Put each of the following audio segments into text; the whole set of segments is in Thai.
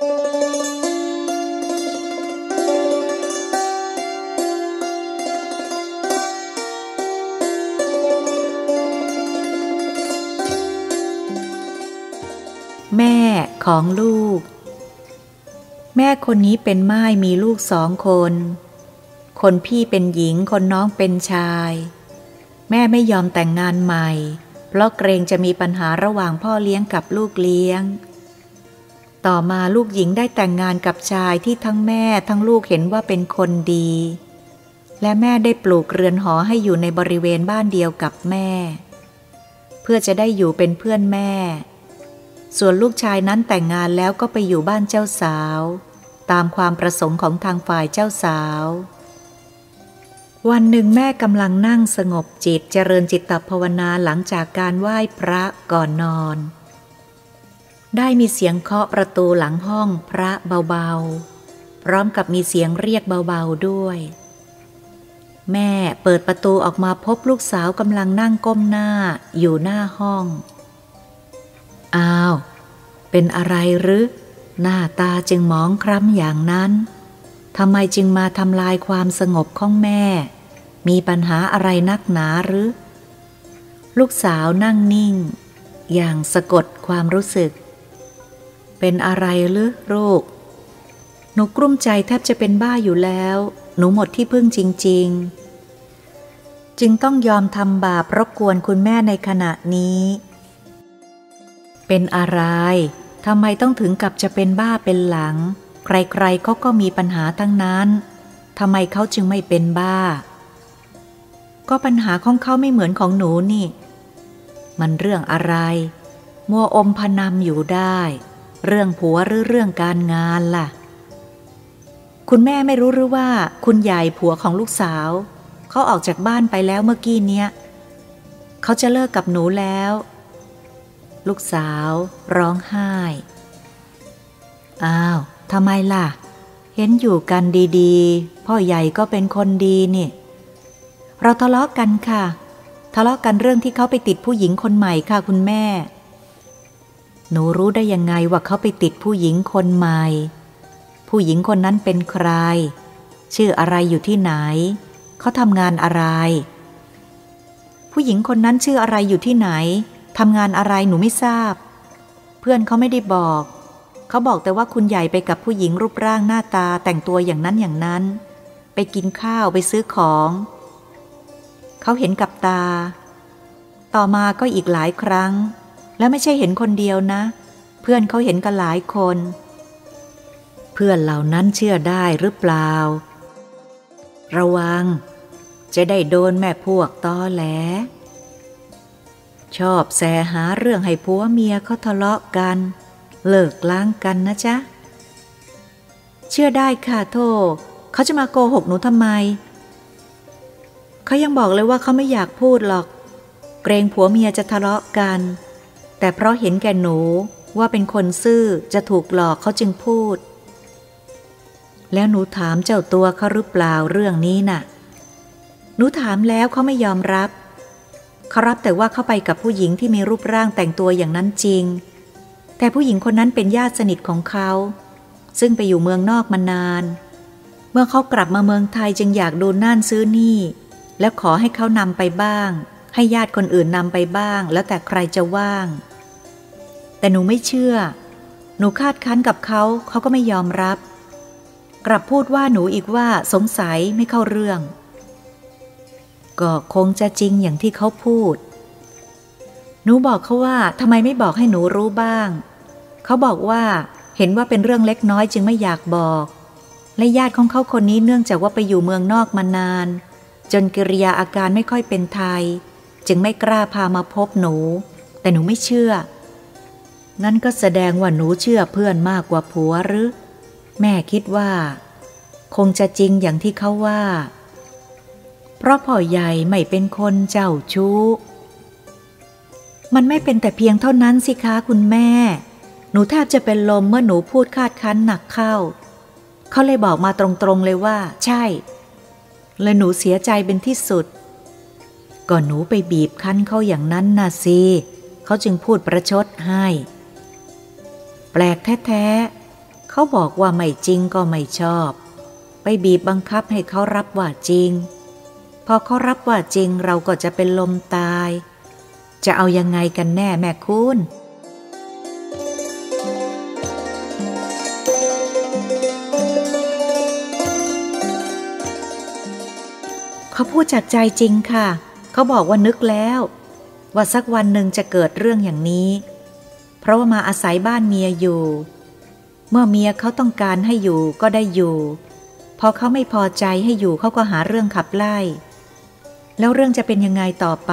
แม่ของลูก แม่คนนี้เป็นไม้มีลูกสองคน คนพี่เป็นหญิงคนน้องเป็นชาย แม่ไม่ยอมแต่งงานใหม่ เพราะเกรงจะมีปัญหาระหว่างพ่อเลี้ยงกับลูกเลี้ยง ต่อมาลูกหญิงได้แต่งงานกับชายที่ทั้งแม่ทั้งลูกเห็นว่าเป็นคนดี และแม่ได้ปลูกเรือนหอให้อยู่ในบริเวณบ้านเดียวกับแม่ เพื่อจะได้อยู่เป็นเพื่อนแม่ ส่วนลูกชายนั้นแต่งงานแล้วก็ไปอยู่บ้านเจ้าสาว ตามความประสงค์ของทางฝ่ายเจ้าสาว วันหนึ่งแม่กำลังนั่งสงบจิตเจริญจิตตภาวนาหลังจากการไหว้พระก่อนนอน ได้มีเสียงเคาะประตูหลังห้องพระเบาๆ พร้อมกับมีเสียงเรียกเบาๆด้วย แม่เปิดประตูออกมาพบลูกสาวกำลังนั่งก้มหน้าอยู่หน้าห้อง อ้าว เป็นอะไรหรือ หน้าตาจึงมองคล้ำอย่างนั้นทำไมจึงมาทำลายความสงบของแม่ มีปัญหาอะไรนักหนาหรือ ลูกสาวนั่งนิ่ง อย่างสะกดความรู้สึก เป็นอะไรหรือลูกหนูกลุ้มใจแทบจะเป็นบ้าอยู่แล้ว หนูหมดที่พึ่งจริง ๆ จึงต้องยอมทำบาปรบกวนคุณแม่ในขณะนี้ เป็นอะไรทำไมต้องถึงกับจะเป็นบ้าเป็นหลัง ใครๆเขาก็มีปัญหาทั้งนั้นทำไมเขาจึงไม่เป็นบ้า ก็ปัญหาของเขาไม่เหมือนของหนูนี่ มันเรื่องอะไร มัวอมพนำอยู่ได้ เรื่องผัวหรือเรื่องการงานล่ะ คุณแม่ไม่รู้หรือว่าคุณใหญ่ผัวของลูกสาว เขาออกจากบ้านไปแล้วเมื่อกี้เนี้ย เขาจะเลิกกับหนูแล้ว ลูกสาวร้องไห้ อ้าวทำไมล่ะ เห็นอยู่กันดีๆ พ่อใหญ่ก็เป็นคนดีนี่ เราทะเลาะกกันค่ะ ทะเลาะกันเรื่องที่เขาไปติดผู้หญิงคนใหม่ค่ะคุณแม่ หนูรู้ได้ยังไงว่าเขาไปติดผู้หญิงคนใหม่ ผู้หญิงคนนั้นเป็นใคร ชื่ออะไรอยู่ที่ไหน เขาทำงานอะไร ผู้หญิงคนนั้นชื่ออะไรอยู่ที่ไหนทำงานอะไรหนูไม่ทราบ เพื่อนเขาไม่ได้บอก เขาบอกแต่ว่าคุณใหญ่ไปกับผู้หญิงรูปร่างหน้าตาแต่งตัวอย่างนั้นอย่างนั้น ไปกินข้าวไปซื้อของ เขาเห็นกับตา ต่อมาก็อีกหลายครั้ง แล้วไม่ใช่เห็นคนเดียวนะ เพื่อนเขาเห็นกันหลายคน เพื่อนเหล่านั้นเชื่อได้หรือเปล่า ระวัง จะได้โดนแม่พวกตอแหล ชอบแสหาเรื่องให้ผัวเมียเขาทะเลาะกัน เลิกล้างกันนะจ๊ะ เชื่อได้ค่ะโทเขาจะมาโกหกหนูทำไม เขายังบอกเลยว่าเขาไม่อยากพูดหรอก เกรงผัวเมียจะทะเลาะกัน แต่เพราะเห็นแก่หนูว่าเป็นคนซื่อจะถูกหลอกเขาจึงพูด แล้วหนูถามเจ้าตัวเขาหรือเปล่าเรื่องนี้นะ่ะ หนูถามแล้วเขาไม่ยอมรับเขารับแต่ว่าเข้าไปกับผู้หญิงที่มีรูปร่างแต่งตัวอย่างนั้นจริง แต่ผู้หญิงคนนั้นเป็นญาติสนิทของเขา ซึ่งไปอยู่เมืองนอกมานาน เมื่อเขากลับมาเมืองไทยจึงอยากดูน่านซื้อนี่ แล้วขอให้เขานำไปบ้าง ให้ญาติคนอื่นนำไปบ้าง แล้วแต่ใครจะว่าง แต่หนูไม่เชื่อ หนูคาดคั้นกับเขา เขาก็ไม่ยอมรับ กลับพูดว่าหนูอีกว่าสงสัยไม่เข้าเรื่อง ก็คงจะจริงอย่างที่เขาพูด หนูบอกเขาว่าทำไมไม่บอกให้หนูรู้บ้าง เขาบอกว่าเห็นว่าเป็นเรื่องเล็กน้อยจึงไม่อยากบอก และญาติของเขาคนนี้เนื่องจากว่าไปอยู่เมืองนอกมานาน จนกิริยาอาการไม่ค่อยเป็นไทย จึงไม่กล้าพามาพบหนู แต่หนูไม่เชื่อ นั่นก็แสดงว่าหนูเชื่อเพื่อนมากกว่าผัวหรือ แม่คิดว่า คงจะจริงอย่างที่เขาว่า เพราะพ่อใหญ่ไม่เป็นคนเจ้าชู้ มันไม่เป็นแต่เพียงเท่านั้นสิคะคุณแม่ หนูแทบจะเป็นลมเมื่อหนูพูดคาดคั้นหนักเข้า เขาเลยบอกมาตรงๆเลยว่า ใช่และหนูเสียใจเป็นที่สุดก่อนหนูไปบีบคั้นเขาอย่างนั้นนะสิเขาจึงพูดประชดให้ แปลกแท้ๆ เขาบอกว่าไม่จริงก็ไม่ชอบ ไปบีบบังคับให้เขารับว่าจริง พอเขารับว่าจริงเราก็จะเป็นลมตาย จะเอายังไงกันแน่แม่คุณเขาพูดจากใจจริงค่ะ เขาบอกว่านึกแล้ว ว่าสักวันหนึ่งจะเกิดเรื่องอย่างนี้ ราะว่ามาอาศัยบ้านเมียอยู่ เมื่อเมียเขาต้องการให้อยู่ก็ได้อยู่ พอเขาไม่พอใจให้อยู่เขาก็หาเรื่องขับไล่ แล้วเรื่องจะเป็นยังไงต่อไป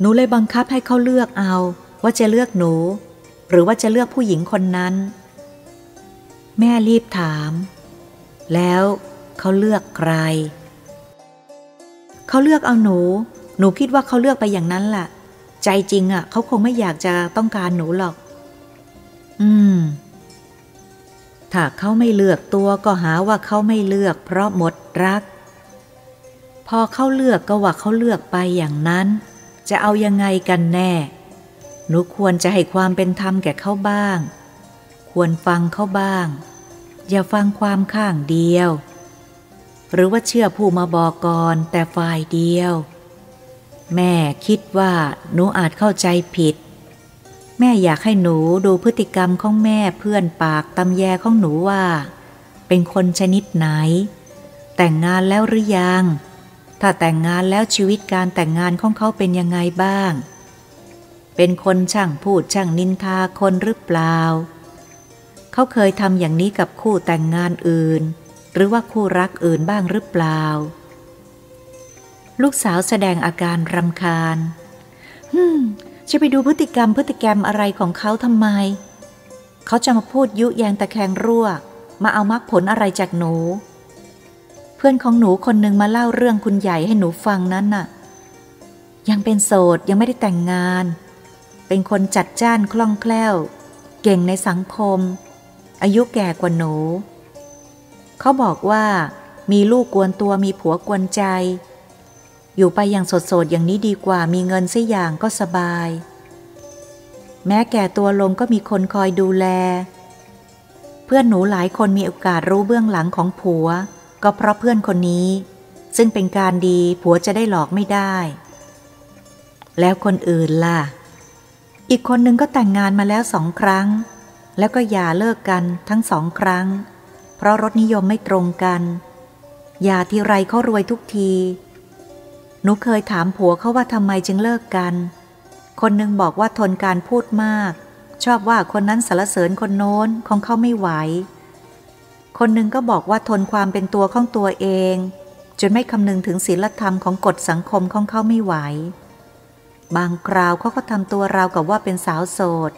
หนูเลยบังคับให้เขาเลือกเอา ว่าจะเลือกหนู หรือว่าจะเลือกผู้หญิงคนนั้น แม่รีบถาม แล้วเขาเลือกใคร เขาเลือกเอาหนู หนูคิดว่าเขาเลือกไปอย่างนั้นแหละ ใจจริงอะ่ะเขาคงไม่อยากจะต้องการหนูหรอก อืม ถ้าเขาไม่เลือกตัวก็หาว่าเขาไม่เลือก เพราะหมดรัก พอเขาเลือกก็ว่าเขาเลือกไปอย่างนั้น จะเอายังไงกันแน่ หนูควรจะให้ความเป็นธรรมแก่เขาบ้าง ควรฟังเขาบ้าง อย่าฟังความข้างเดียว หรือว่าเชื่อผู้มาบอกก่อนแต่ฝ่ายเดียว แม่คิดว่าหนูอาจเข้าใจผิด แม่อยากให้หนูดูพฤติกรรมของแม่เพื่อนปากตำแยของหนูว่า เป็นคนชนิดไหน แต่งงานแล้วหรือยัง ถ้าแต่งงานแล้วชีวิตการแต่งงานของเขาเป็นยังไงบ้าง เป็นคนช่างพูดช่างนินทาคนหรือเปล่า เขาเคยทำอย่างนี้กับคู่แต่งงานอื่น หรือว่าคู่รักอื่นบ้างหรือเปล่า ลูกสาวแสดงอาการรำคาญฮึมจะไปดูพฤติกรรมพฤติกรรมอะไรของเขาทำไม เขาจะมาพูดยุแยงตะแคงรั่ว มาเอามรรคผลอะไรจากหนู เพื่อนของหนูคนหนึ่งมาเล่าเรื่องคุณใหญ่ให้หนูฟังนั้นน่ะ ยังเป็นโสดยังไม่ได้แต่งงาน เป็นคนจัดจ้านคล่องแคล่ว เก่งในสังคม อายุแก่กว่าหนู เขาบอกว่ามีลูกกวนตัวมีผัวกวนใจ อยู่ไปอย่างสดๆอย่างนี้ดีกว่ามีเงินสิอย่างก็สบาย แม้แก่ตัวลงก็มีคนคอยดูแล เพื่อนหนูหลายคนมีโอกาสรู้เบื้องหลังของผัว ก็เพราะเพื่อนคนนี้ ซึ่งเป็นการดีผัวจะได้หลอกไม่ได้ แล้วคนอื่นล่ะ อีกคนนึงก็แต่งงานมาแล้วสองครั้ง แล้วก็อย่าเลิกกันทั้งสองครั้ง เพราะรสนิยมไม่ตรงกันอย่าทีไรเขารวยทุกที หนูเคยถามผัวเขาว่าทำไมจึงเลิกกัน คนหนึ่งบอกว่าทนการพูดมาก ชอบว่าคนนั้นสารเสริญคนโน้นของเขาไม่ไหว คนหนึ่งก็บอกว่าทนความเป็นตัวของตัวเอง จนไม่คำนึงถึงศีลธรรมของกฎสังคมของเขาไม่ไหว บางคราวเขาก็ทำตัวราวกับว่าเป็นสาวโสด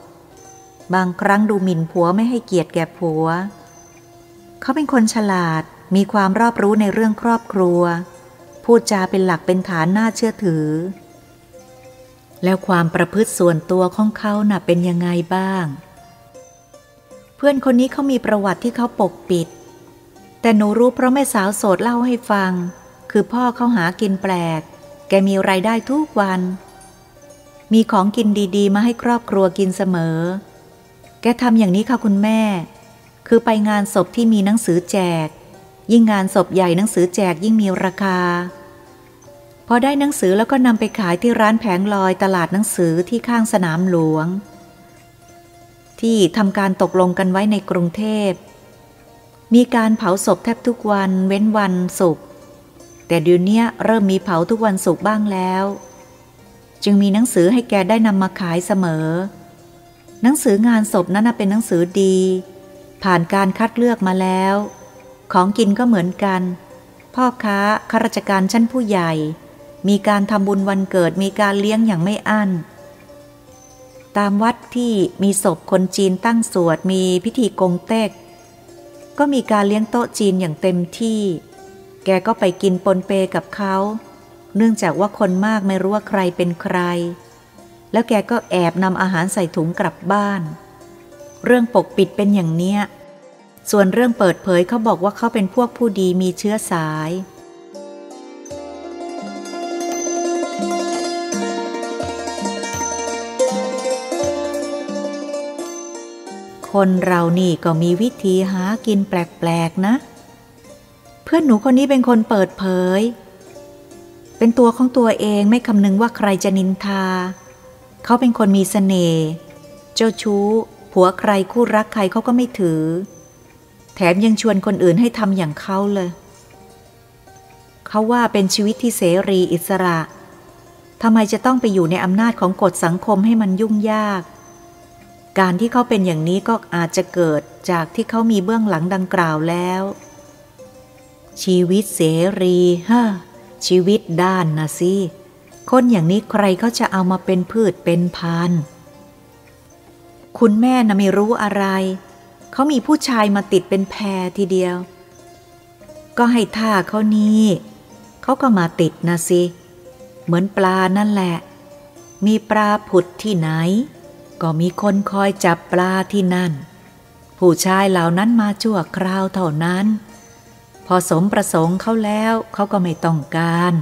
บางครั้งดูหมิ่นผัวไม่ให้เกียรติแก่ผัว เขาเป็นคนฉลาดมีความรอบรู้ในเรื่องครอบครัว พูดจาเป็นหลักเป็นฐานน่าเชื่อถือ แล้วความประพฤติส่วนตัวของเขาน่ะเป็นยังไงบ้าง เพื่อนคนนี้เขามีประวัติที่เขาปกปิด แต่หนูรู้เพราะแม่สาวโสดเล่าให้ฟัง คือพ่อเขาหากินแปลก แกมีไรายได้ทุกวัน มีของกินดีๆ มาให้ครอบครัวกินเสมอ แกทำอย่างนี้ค่ะคุณแม่ คือไปงานศพที่มีหนังสือแจก ยิ่งงานศพใหญ่หนังสือแจกยิ่งมีราคา พอได้หนังสือแล้วก็นำไปขายที่ร้านแผงลอยตลาดหนังสือที่ข้างสนามหลวง ที่ทำการตกลงกันไว้ในกรุงเทพ มีการเผาศพแทบทุกวันเว้นวันศุกร์แต่เดี๋ยวนี้เริ่มมีเผาทุกวันศุกร์บ้างแล้ว จึงมีหนังสือให้แกได้นำมาขายเสมอ หนังสืองานศพนั้นเป็นหนังสือดี ผ่านการคัดเลือกมาแล้ว ของกินก็เหมือนกัน พ่อค้าข้าราชการชั้นผู้ใหญ่ มีการทำบุญวันเกิดมีการเลี้ยงอย่างไม่อั้น ตามวัดที่มีศพคนจีนตั้งสวดมีพิธีกงเต็ก ก็มีการเลี้ยงโต๊ะจีนอย่างเต็มที่ แกก็ไปกินปนเปกับเขา เนื่องจากว่าคนมากไม่รู้ว่าใครเป็นใคร แล้วแกก็แอบนำอาหารใส่ถุงกลับบ้าน เรื่องปกปิดเป็นอย่างเนี้ย ส่วนเรื่องเปิดเผยเขาบอกว่าเขาเป็นพวกผู้ดีมีเชื้อสาย คนเรานี่ก็มีวิธีหากินแปลกๆนะ เพื่อนหนูคนนี้เป็นคนเปิดเผย เป็นตัวของตัวเองไม่คำนึงว่าใครจะนินทา เขาเป็นคนมีสเสน่ห์ เจ้าชู้ ผัวใครคู่รักใครเขาก็ไม่ถือ แถมยังชวนคนอื่นให้ทำอย่างเขาเลย เขาว่าเป็นชีวิตที่เสรีอิสระทำไมจะต้องไปอยู่ในอำนาจของกฎสังคมให้มันยุ่งยาก การที่เขาเป็นอย่างนี้ก็อาจจะเกิดจากที่เขามีเบื้องหลังดังกล่าวแล้ว ชีวิตเสรีฮะชีวิตด้านนะสิคนอย่างนี้ใครเขาจะเอามาเป็นพืชเป็นพัน คุณแม่นะไม่รู้อะไร เขามีผู้ชายมาติดเป็นแพรทีเดียว ก็ให้ท่าเขานี้เขาก็มาติดนะสิเเหมือนปลานั่นแหละ มีปลาผุดที่ไหน ก็มีคนคอยจับปลาที่นั่น ผู้ชายเหล่านั้นมาชั่วคราวเท่านั้น พอสมประสงค์เขาแล้วเขาก็ไม่ต้องการ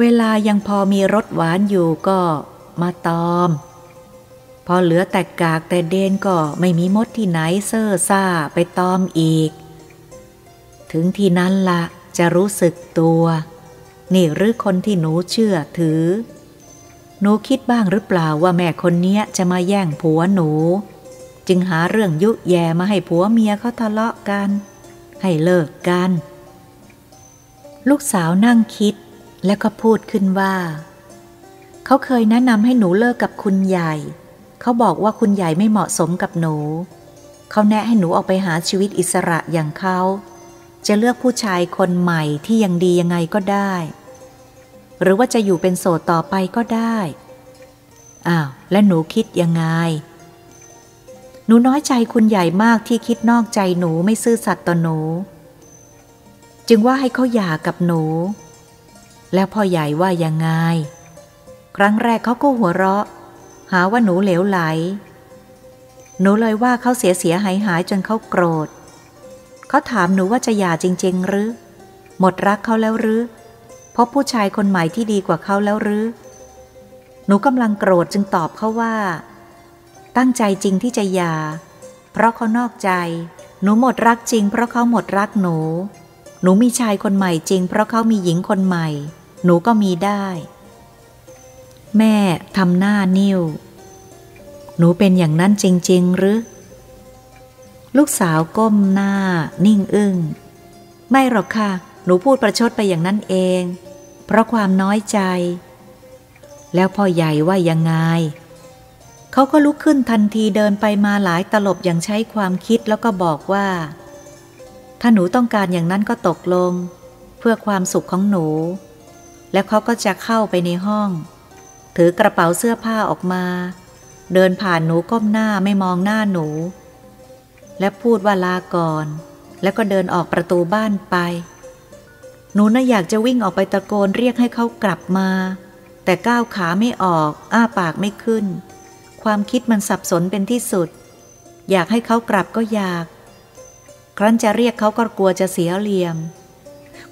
เวลายังพอมีรสหวานอยู่ก็มาตอม พอเหลือแต่กากแต่เดนก็ไม่มีมดที่ไหนเซ่อซ่าไปตอมอีก ถึงที่นั้นละจะรู้สึกตัว นี่หรือคนที่หนูเชื่อถือ หนูคิดบ้างหรือเปล่าว่าแม่คนนี้จะมาแย่งผัวหนู จึงหาเรื่องยุแย่มาให้ผัวเมียเขาทะเลาะกัน ให้เลิกกัน ลูกสาวนั่งคิดแล้วก็พูดขึ้นว่า เขาเคยแนะนำให้หนูเลิกกับคุณใหญ่ เขาบอกว่าคุณใหญ่ไม่เหมาะสมกับหนู เขาแนะให้หนูออกไปหาชีวิตอิสระอย่างเขา จะเลือกผู้ชายคนใหม่ที่ยังดียังไงก็ได้ หรือว่าจะอยู่เป็นโสดต่อไปก็ได้ อ้าว และหนูคิดยังไง หนูน้อยใจคุณใหญ่มากที่คิดนอกใจหนูไม่ซื่อสัตย์ต่อหนู จึงว่าให้เขาหย่ากับหนู แล้วพ่อใหญ่ว่ายังไง ครั้งแรกเขาก็หัวเราะ หาว่าหนูเหลวไหล หนูเลยว่าเขาเสียเสียหายหายจนเขาโกรธ เขาถามหนูว่าจะหย่าจริง ๆ หรือ หมดรักเขาแล้วหรือพบผู้ชายคนใหม่ที่ดีกว่าเขาแล้วหรือ หนูกำลังโกรธจึงตอบเขาว่า ตั้งใจจริงที่จะหย่า เพราะเขานอกใจ หนูหมดรักจริง เพราะเขาหมดรักหนู หนูมีชายคนใหม่จริง เพราะเขามีหญิงคนใหม่ หนูก็มีได้ แม่ทำหน้านิ้ว หนูเป็นอย่างนั้นจริง ๆ หรือ ลูกสาวก้มหน้า นิ่งอึง้ง ไม่หรอกค่ะ หนูพูดประชดไปอย่างนั้นเอง เพราะความน้อยใจ แล้วพ่อใหญ่ว่ายังไง เขาก็ลุกขึ้นทันทีเดินไปมาหลายตลบอย่างใช้ความคิดแล้วก็บอกว่า ถ้าหนูต้องการอย่างนั้นก็ตกลง เพื่อความสุขของหนู แล้วเขาก็จะเข้าไปในห้อง ถือกระเป๋าเสื้อผ้าออกมา เดินผ่านหนูก้มหน้าไม่มองหน้าหนู และพูดว่าลาก่อน แล้วก็เดินออกประตูบ้านไป หนูน่ะอยากจะวิ่งออกไปตะโกนเรียกให้เขากลับมา แต่ก้าวขาไม่ออก อ้าปากไม่ขึ้น ความคิดมันสับสนเป็นที่สุด อยากให้เขากลับก็อยาก ครั้นจะเรียกเขาก็กลัวจะเสียเหลี่ยม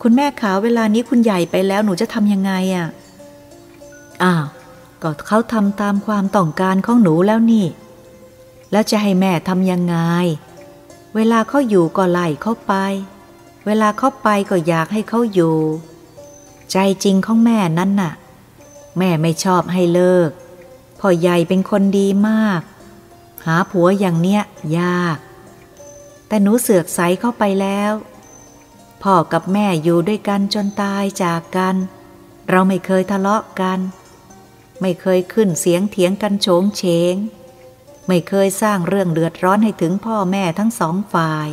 คุณแม่ขาเวลานี้คุณใหญ่ไปแล้วหนูจะทำยังไงอะ่ะอ้าว ก็เขาทำตามความต้องการของหนูแล้วนี่ แล้วจะให้แม่ทำยังไง เวลาเขาอยู่ก็ไล่เขาไป เวลาเขาไปก็อยากให้เขาอยู่ ใจจริงของแม่นั้นน่ะ แม่ไม่ชอบให้เลิก พ่อใหญ่เป็นคนดีมาก หาผัวอย่างเนี้ยยาก แต่หนูเสือกใสเข้าไปแล้ว พ่อกับแม่อยู่ด้วยกันจนตายจากกัน เราไม่เคยทะเลาะกัน ไม่เคยขึ้นเสียงเถียงกันโฉงเฉง ไม่เคยสร้างเรื่องเดือดร้อนให้ถึงพ่อแม่ทั้งสองฝ่าย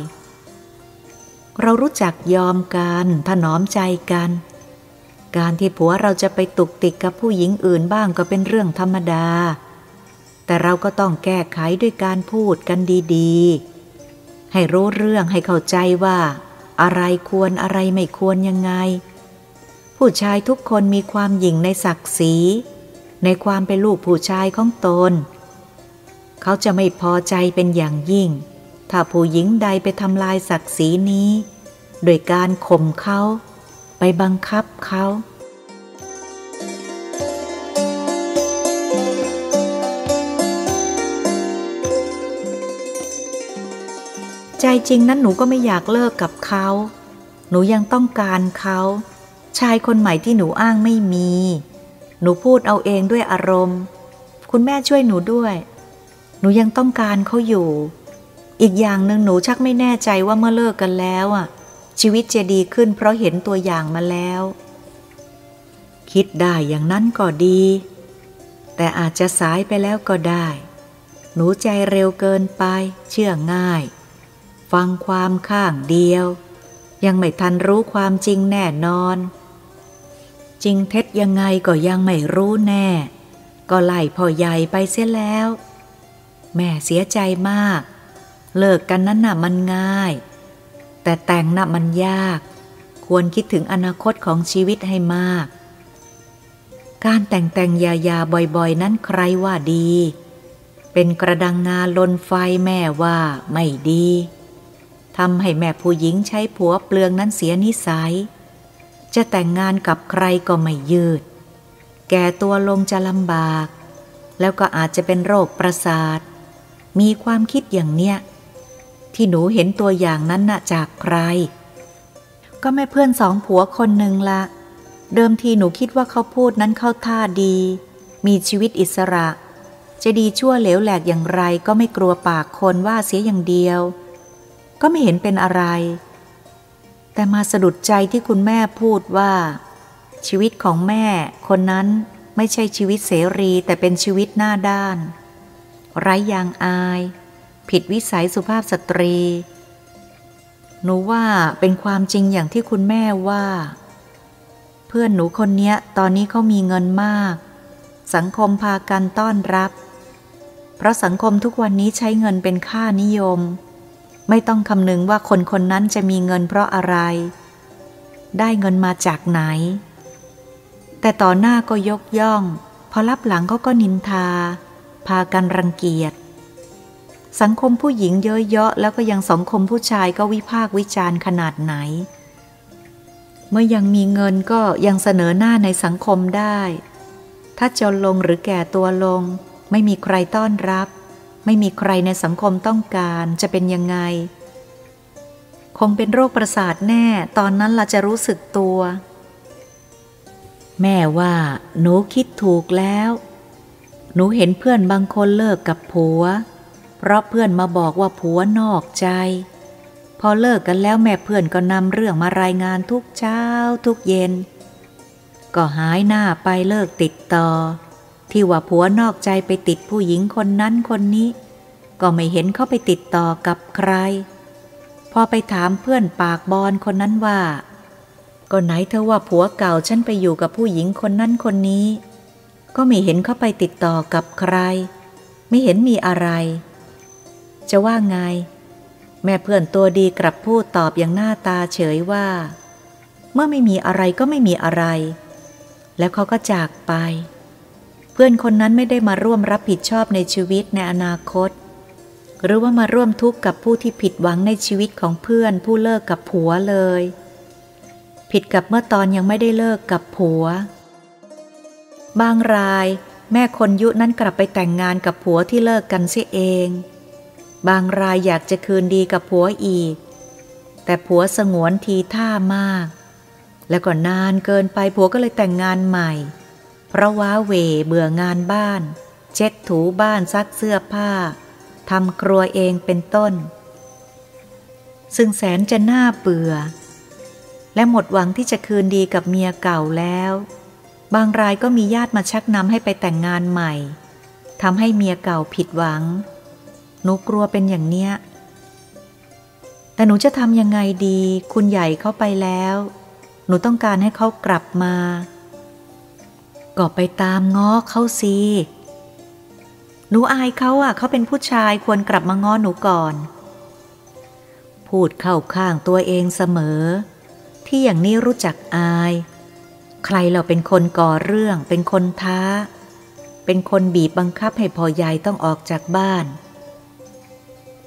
เรารู้จักยอมกันถนอมใจกัน การที่ผัวเราจะไปตุกติกกับผู้หญิงอื่นบ้างก็เป็นเรื่องธรรมดา แต่เราก็ต้องแก้ไขด้วยการพูดกันดีๆ ให้รู้เรื่องให้เข้าใจว่า อะไรควรอะไรไม่ควรยังไง ผู้ชายทุกคนมีความหยิ่งในศักดิ์ศรี ในความเป็นลูกผู้ชายของตน เขาจะไม่พอใจเป็นอย่างยิ่ง ถ้าผู้หญิงใดไปทำลายศักดิ์ศรีนี้ โดยการข่มเขา ไปบังคับเขาใจจริงนั้นหนูก็ไม่อยากเลิกกับเขา หนูยังต้องการเขา ชายคนใหม่ที่หนูอ้างไม่มี หนูพูดเอาเองด้วยอารมณ์ คุณแม่ช่วยหนูด้วย หนูยังต้องการเขาอยู่ อีกอย่างหนึ่งหนูชักไม่แน่ใจว่าเมื่อเลิกกันแล้วอะ ชีวิตจะดีขึ้นเพราะเห็นตัวอย่างมาแล้ว คิดได้อย่างนั้นก็ดี แต่อาจจะสายไปแล้วก็ได้ หนูใจเร็วเกินไป เชื่อง่าย ฟังความข้างเดียว ยังไม่ทันรู้ความจริงแน่นอน จริงเท็จยังไงก็ยังไม่รู้แน่ ก็ไล่พ่อใหญ่ไปเสียแล้ว แม่เสียใจมาก เลิกกันนั้นน่ะมันง่าย แต่แต่งน่ะมันยาก ควรคิดถึงอนาคตของชีวิตให้มาก การแต่งแต่งยายาบ่อยๆ นั้นใครว่าดี เป็นกระดังงาลนไฟแม่ว่าไม่ดีทำให้แม่ผู้หญิงใช้ผัวเปลืองนั้นเสียนิสัย จะแต่งงานกับใครก็ไม่ยืด แก่ตัวลงจะลำบาก แล้วก็อาจจะเป็นโรคประสาท มีความคิดอย่างเนี้ย ที่หนูเห็นตัวอย่างนั้นน่ะจากใคร ก็แม่เพื่อนสองผัวคนหนึ่งละ เดิมทีหนูคิดว่าเขาพูดนั้นเข้าท่าดี มีชีวิตอิสระ จะดีชั่วเหลวแหลกอย่างไรก็ไม่กลัวปากคนว่าเสียอย่างเดียว ก็ไม่เห็นเป็นอะไร แต่มาสะดุดใจที่คุณแม่พูดว่า ชีวิตของแม่คนนั้นไม่ใช่ชีวิตเสรีแต่เป็นชีวิตหน้าด้าน ไร้ยางอาย ผิดวิสัยสุภาพสตรี หนูว่าเป็นความจริงอย่างที่คุณแม่ว่า เพื่อนหนูคนนี้ตอนนี้เขามีเงินมาก สังคมพากันต้อนรับ เพราะสังคมทุกวันนี้ใช้เงินเป็นค่านิยม ไม่ต้องคำนึงว่าคนคนนั้นจะมีเงินเพราะอะไร ได้เงินมาจากไหน แต่ต่อหน้าก็ยกย่อง พอรับหลังเขาก็นินทา พากันรังเกียจ สังคมผู้หญิงเยอะๆแล้วก็ยังสังคมผู้ชายก็วิพากวิจารณ์ขนาดไหน เมื่อยังมีเงินก็ยังเสนอหน้าในสังคมได้ ถ้าจนลงหรือแก่ตัวลง ไม่มีใครต้อนรับ ไม่มีใครในสังคมต้องการจะเป็นยังไง คงเป็นโรคประสาทแน่ตอนนั้นเราจะรู้สึกตัว แม่ว่าหนูคิดถูกแล้ว หนูเห็นเพื่อนบางคนเลิกกับผัว เพราะเพื่อนมาบอกว่าผัวนอกใจ พอเลิกกันแล้วแม่เพื่อนก็นำเรื่องมารายงานทุกเช้าทุกเย็น ก็หายหน้าไปเลิกติดต่อ ที่ว่าผัวนอกใจไปติดผู้หญิงคนนั้นคนนี้ ก็ไม่เห็นเขาไปติดต่อกับใคร พอไปถามเพื่อนปากบอลคนนั้นว่า ก็ไหนเธอว่าผัวเก่าฉันไปอยู่กับผู้หญิงคนนั้นคนนี้ ก็ไม่เห็นเขาไปติดต่อกับใคร ไม่เห็นมีอะไร จะว่าไง แม่เพื่อนตัวดีกลับพูดตอบอย่างหน้าตาเฉยว่า เมื่อไม่มีอะไรก็ไม่มีอะไร แล้วเขาก็จากไป เพื่อนคนนั้นไม่ได้มาร่วมรับผิดชอบในชีวิตในอนาคต หรือว่ามาร่วมทุกข์กับผู้ที่ผิดหวังในชีวิตของเพื่อนผู้เลิกกับผัวเลย ผิดกับเมื่อตอนยังไม่ได้เลิกกับผัว บางรายแม่คนยุนั้นกลับไปแต่งงานกับผัวที่เลิกกันเสียเอง บางรายอยากจะคืนดีกับผัวอีก แต่ผัวสงวนทีท่ามาก แล้วก็นานเกินไปผัวก็เลยแต่งงานใหม่ เพราะว้าเวเบื่องานบ้าน เช็ดถูบ้านซักเสื้อผ้าทำครัวเองเป็นต้น ซึ่งแสนจะน่าเบื่อ และหมดหวังที่จะคืนดีกับเมียเก่าแล้ว บางรายก็มีญาติมาชักนำให้ไปแต่งงานใหม่ทำให้เมียเก่าผิดหวัง หนูกลัวเป็นอย่างเนี้ย แต่หนูจะทำยังไงดี คุณใหญ่เข้าไปแล้ว หนูต้องการให้เขากลับมา ก็ไปตามง้อเขาสิหนูอายเขาอะเขาเป็นผู้ชายควรกลับมาง้อหนูก่อน พูดเข้าข้างตัวเองเสมอ ที่อย่างนี้รู้จักอาย ใครเราเป็นคนก่อเรื่อง เป็นคนท้า เป็นคนบีบบังคับให้พ่อใหญ่ต้องออกจากบ้าน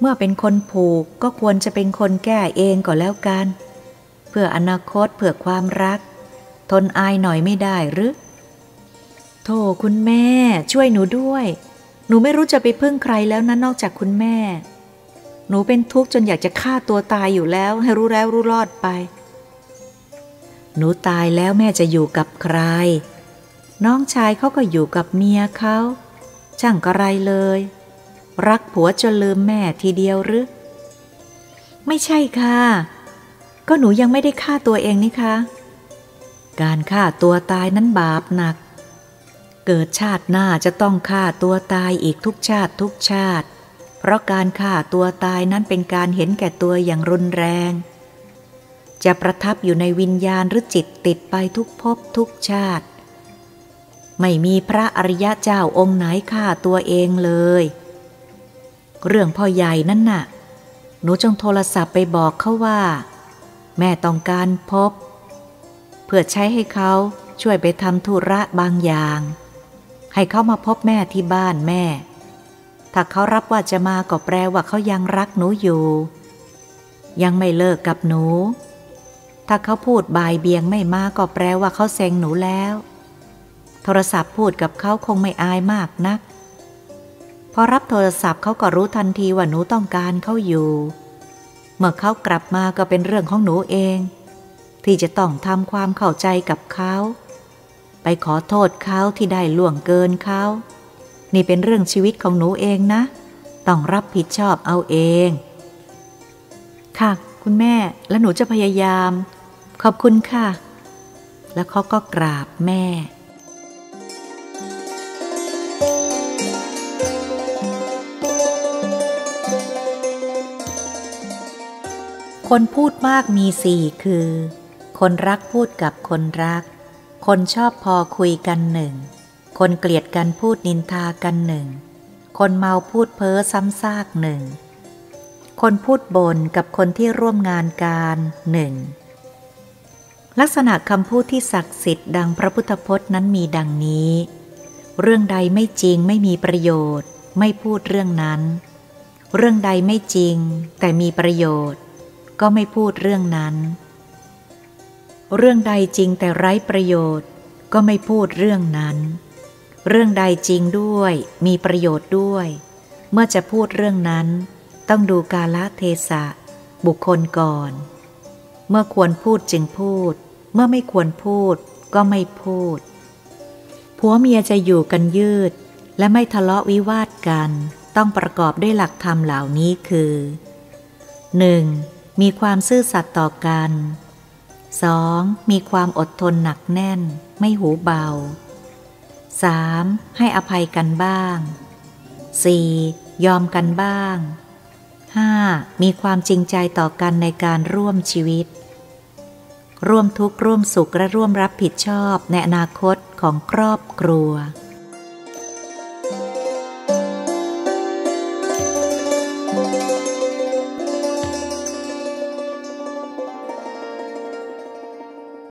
เมื่อเป็นคนผูกก็ควรจะเป็นคนแก้เองก่อแล้วกัน เพื่ออนาคตเพื่อความรัก ทนอายหน่อยไม่ได้หรือ โธ่คุณแม่ ช่วยหนูด้วย หนูไม่รู้จะไปพึ่งใครแล้วนะนอกจากคุณแม่ หนูเป็นทุกข์จนอยากจะฆ่าตัวตายอยู่แล้ว ให้รู้แล้วรู้รอดไป หนูตายแล้วแม่จะอยู่กับใคร น้องชายเขาก็อยู่กับเมียเขาช่างกระไรเลย รักผัวจนลืมแม่ทีเดียวหรือ ไม่ใช่ค่ะ ก็หนูยังไม่ได้ฆ่าตัวเองนี่คะ การฆ่าตัวตายนั้นบาปหนัก เกิดชาติหน้าจะต้องฆ่าตัวตายอีกทุกชาติทุกชาติ เพราะการฆ่าตัวตายนั้นเป็นการเห็นแก่ตัวอย่างรุนแรง จะประทับอยู่ในวิญญาณหรือจิตติดไปทุกภพทุกชาติ ไม่มีพระอริยะเจ้าองค์ไหนฆ่าตัวเองเลย เรื่องพ่อใหญ่นั่นน่ะ หนูจงโทรศัพท์ไปบอกเขาว่า แม่ต้องการพบ เพื่อใช้ให้เขาช่วยไปทำธุระบางอย่าง ให้เขามาพบแม่ที่บ้านแม่ ถ้าเขารับว่าจะมาก็แปลว่าเขายังรักหนูอยู่ ยังไม่เลิกกับหนู ถ้าเขาพูดบายเบียงไม่มาก็แปลว่าเขาเซ็งหนูแล้ว โทรศัพท์พูดกับเขาคงไม่อายมากนัก พอรับโทรศัพท์เขาก็รู้ทันทีว่าหนูต้องการเขาอยู่ เมื่อเขากลับมาก็เป็นเรื่องของหนูเอง ที่จะต้องทำความเข้าใจกับเขา ไปขอโทษเขาที่ได้ล่วงเกินเขา นี่เป็นเรื่องชีวิตของหนูเองนะ ต้องรับผิดชอบเอาเอง ค่ะ คุณแม่และหนูจะพยายาม ขอบคุณค่ะ แล้วเขาก็กราบแม่คนพูดมากมีสี่คือ คนรักพูดกับคนรัก คนชอบพอคุยกันหนึ่ง คนเกลียดกันพูดนินทากันหนึ่ง คนเมาพูดเพ้อซ้ำซากหนึ่ง คนพูดบนกับคนที่ร่วมงานการหนึ่ง ลักษณะคำพูดที่ศักดิ์สิทธิ์ดังพระพุทธพจน์นั้นมีดังนี้ เรื่องใดไม่จริงไม่มีประโยชน์ ไม่พูดเรื่องนั้น เรื่องใดไม่จริงแต่มีประโยชน์ ก็ไม่พูดเรื่องนั้น เรื่องใดจริงแต่ไร้ประโยชน์ ก็ไม่พูดเรื่องนั้น เรื่องใดจริงด้วยมีประโยชน์ด้วย เมื่อจะพูดเรื่องนั้น ต้องดูกาลเทศะ บุคคลก่อน เมื่อควรพูดจึงพูด เมื่อไม่ควรพูดก็ไม่พูด ผัวเมียจะอยู่กันยืด และไม่ทะเลาะวิวาทกัน ต้องประกอบด้วยหลักธรรมเหล่านี้คือ 1. มีความซื่อสัตย์ต่อกัน 2. มีความอดทนหนักแน่น ไม่หูเบา 3. ให้อภัยกันบ้าง 4. ยอมกันบ้าง 5. มีความจริงใจต่อกันในการร่วมชีวิต ร่วมทุกข์ร่วมสุขและร่วมรับผิดชอบในอนาคตของครอบครัว